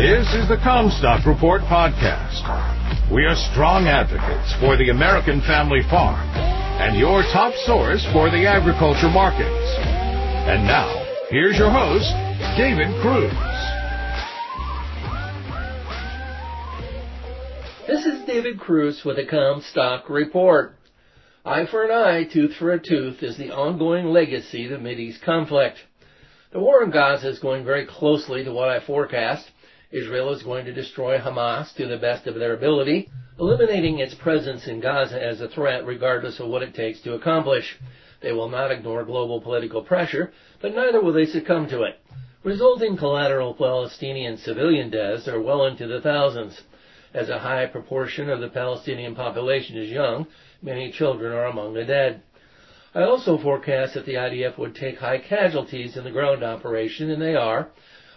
This is the CommStock Report podcast. We are strong advocates for the American family farm and your top source for the agriculture markets. And now, here's your host, David Kruse. This is David Kruse with the CommStock Report. Eye for an eye, tooth for a tooth is the ongoing legacy of the Mideast conflict. The war in Gaza is going very closely to what I forecast. Israel is going to destroy Hamas to the best of their ability, eliminating its presence in Gaza as a threat regardless of what it takes to accomplish. They will not ignore global political pressure, but neither will they succumb to it. Resulting collateral Palestinian civilian deaths are well into the thousands. As a high proportion of the Palestinian population is young, many children are among the dead. I also forecast that the IDF would take high casualties in the ground operation, and they are,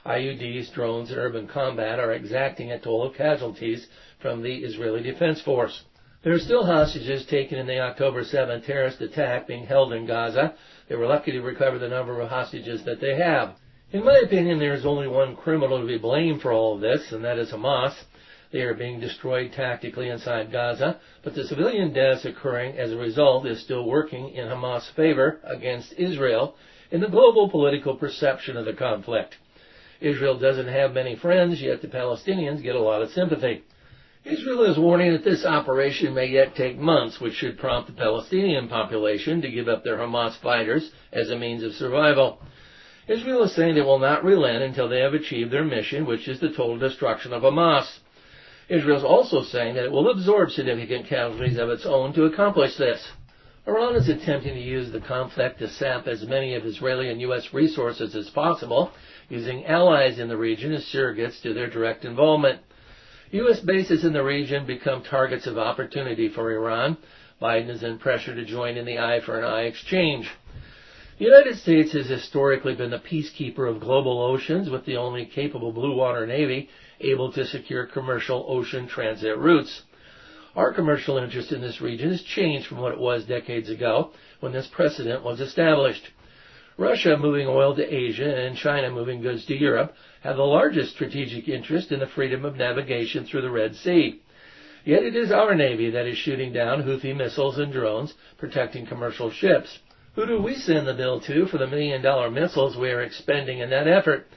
IEDs, drones, and urban combat are exacting a toll of casualties from the Israeli Defense Force. There are still hostages taken in the October 7 terrorist attack being held in Gaza. They were lucky to recover the number of hostages that they have. In my opinion, there is only one criminal to be blamed for all of this, and that is Hamas. They are being destroyed tactically inside Gaza, but the civilian deaths occurring as a result is still working in Hamas' favor against Israel in the global political perception of the conflict. Israel doesn't have many friends, yet the Palestinians get a lot of sympathy. Israel is warning that this operation may yet take months, which should prompt the Palestinian population to give up their Hamas fighters as a means of survival. Israel is saying they will not relent until they have achieved their mission, which is the total destruction of Hamas. Israel is also saying that it will absorb significant casualties of its own to accomplish this. Iran is attempting to use the conflict to sap as many of Israeli and U.S. resources as possible using allies in the region as surrogates to their direct involvement. U.S. bases in the region become targets of opportunity for Iran. Biden is in pressure to join in the eye for an eye exchange. The United States has historically been the peacekeeper of global oceans with the only capable blue water navy able to secure commercial ocean transit routes. Our commercial interest in this region has changed from what it was decades ago when this precedent was established. Russia moving oil to Asia and China moving goods to Europe have the largest strategic interest in the freedom of navigation through the Red Sea. Yet it is our Navy that is shooting down Houthi missiles and drones, protecting commercial ships. Who do we send the bill to for the million dollar missiles we are expending in that effort?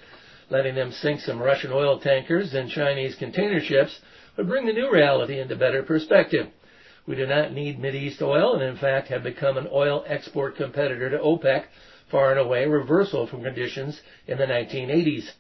Letting them sink some Russian oil tankers and Chinese container ships would bring the new reality into better perspective. We do not need Mideast oil and in fact have become an oil export competitor to OPEC far and away reversal from conditions in the 1980s.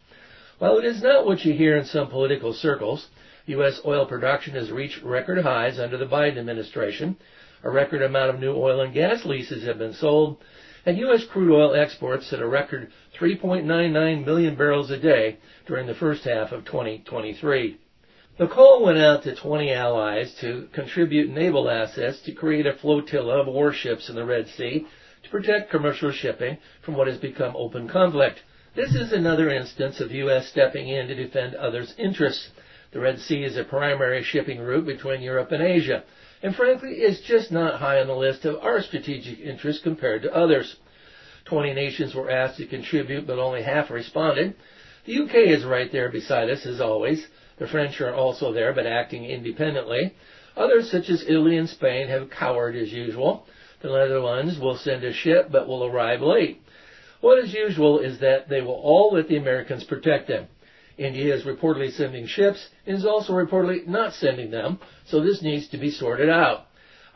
While it is not what you hear in some political circles, U.S. oil production has reached record highs under the Biden administration. A record amount of new oil and gas leases have been sold, and U.S. crude oil exports at a record 3.99 million barrels a day during the first half of 2023. The call went out to 20 allies to contribute naval assets to create a flotilla of warships in the Red Sea to protect commercial shipping from what has become open conflict. This is another instance of U.S. stepping in to defend others' interests. The Red Sea is a primary shipping route between Europe and Asia, and frankly is just not high on the list of our strategic interests compared to others. Twenty nations were asked to contribute, but only half responded. The UK is right there beside us, as always. The French are also there, but acting independently. Others, such as Italy and Spain, have cowered as usual. The Netherlands will send a ship but will arrive late. What is usual is that they will all let the Americans protect them. India is reportedly sending ships and is also reportedly not sending them, so this needs to be sorted out.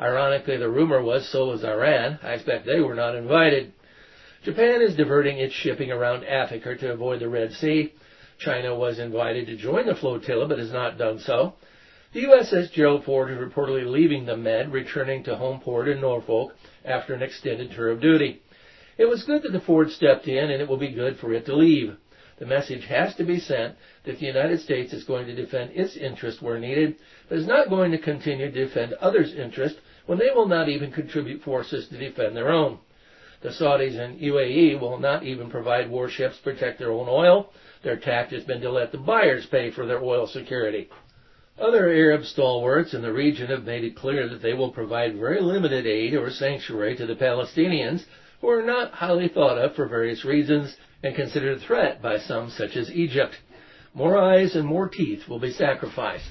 Ironically, the rumor was so was Iran. I expect they were not invited. Japan is diverting its shipping around Africa to avoid the Red Sea. China was invited to join the flotilla but has not done so. The USS Gerald Ford is reportedly leaving the Med, returning to home port in Norfolk after an extended tour of duty. It was good that the Ford stepped in, and it will be good for it to leave. The message has to be sent that the United States is going to defend its interest where needed, but is not going to continue to defend others' interest when they will not even contribute forces to defend their own. The Saudis and UAE will not even provide warships to protect their own oil. Their tact has been to let the buyers pay for their oil security. Other Arab stalwarts in the region have made it clear that they will provide very limited aid or sanctuary to the Palestinians, who are not highly thought of for various reasons and considered a threat by some such as Egypt. more eyes and more teeth will be sacrificed.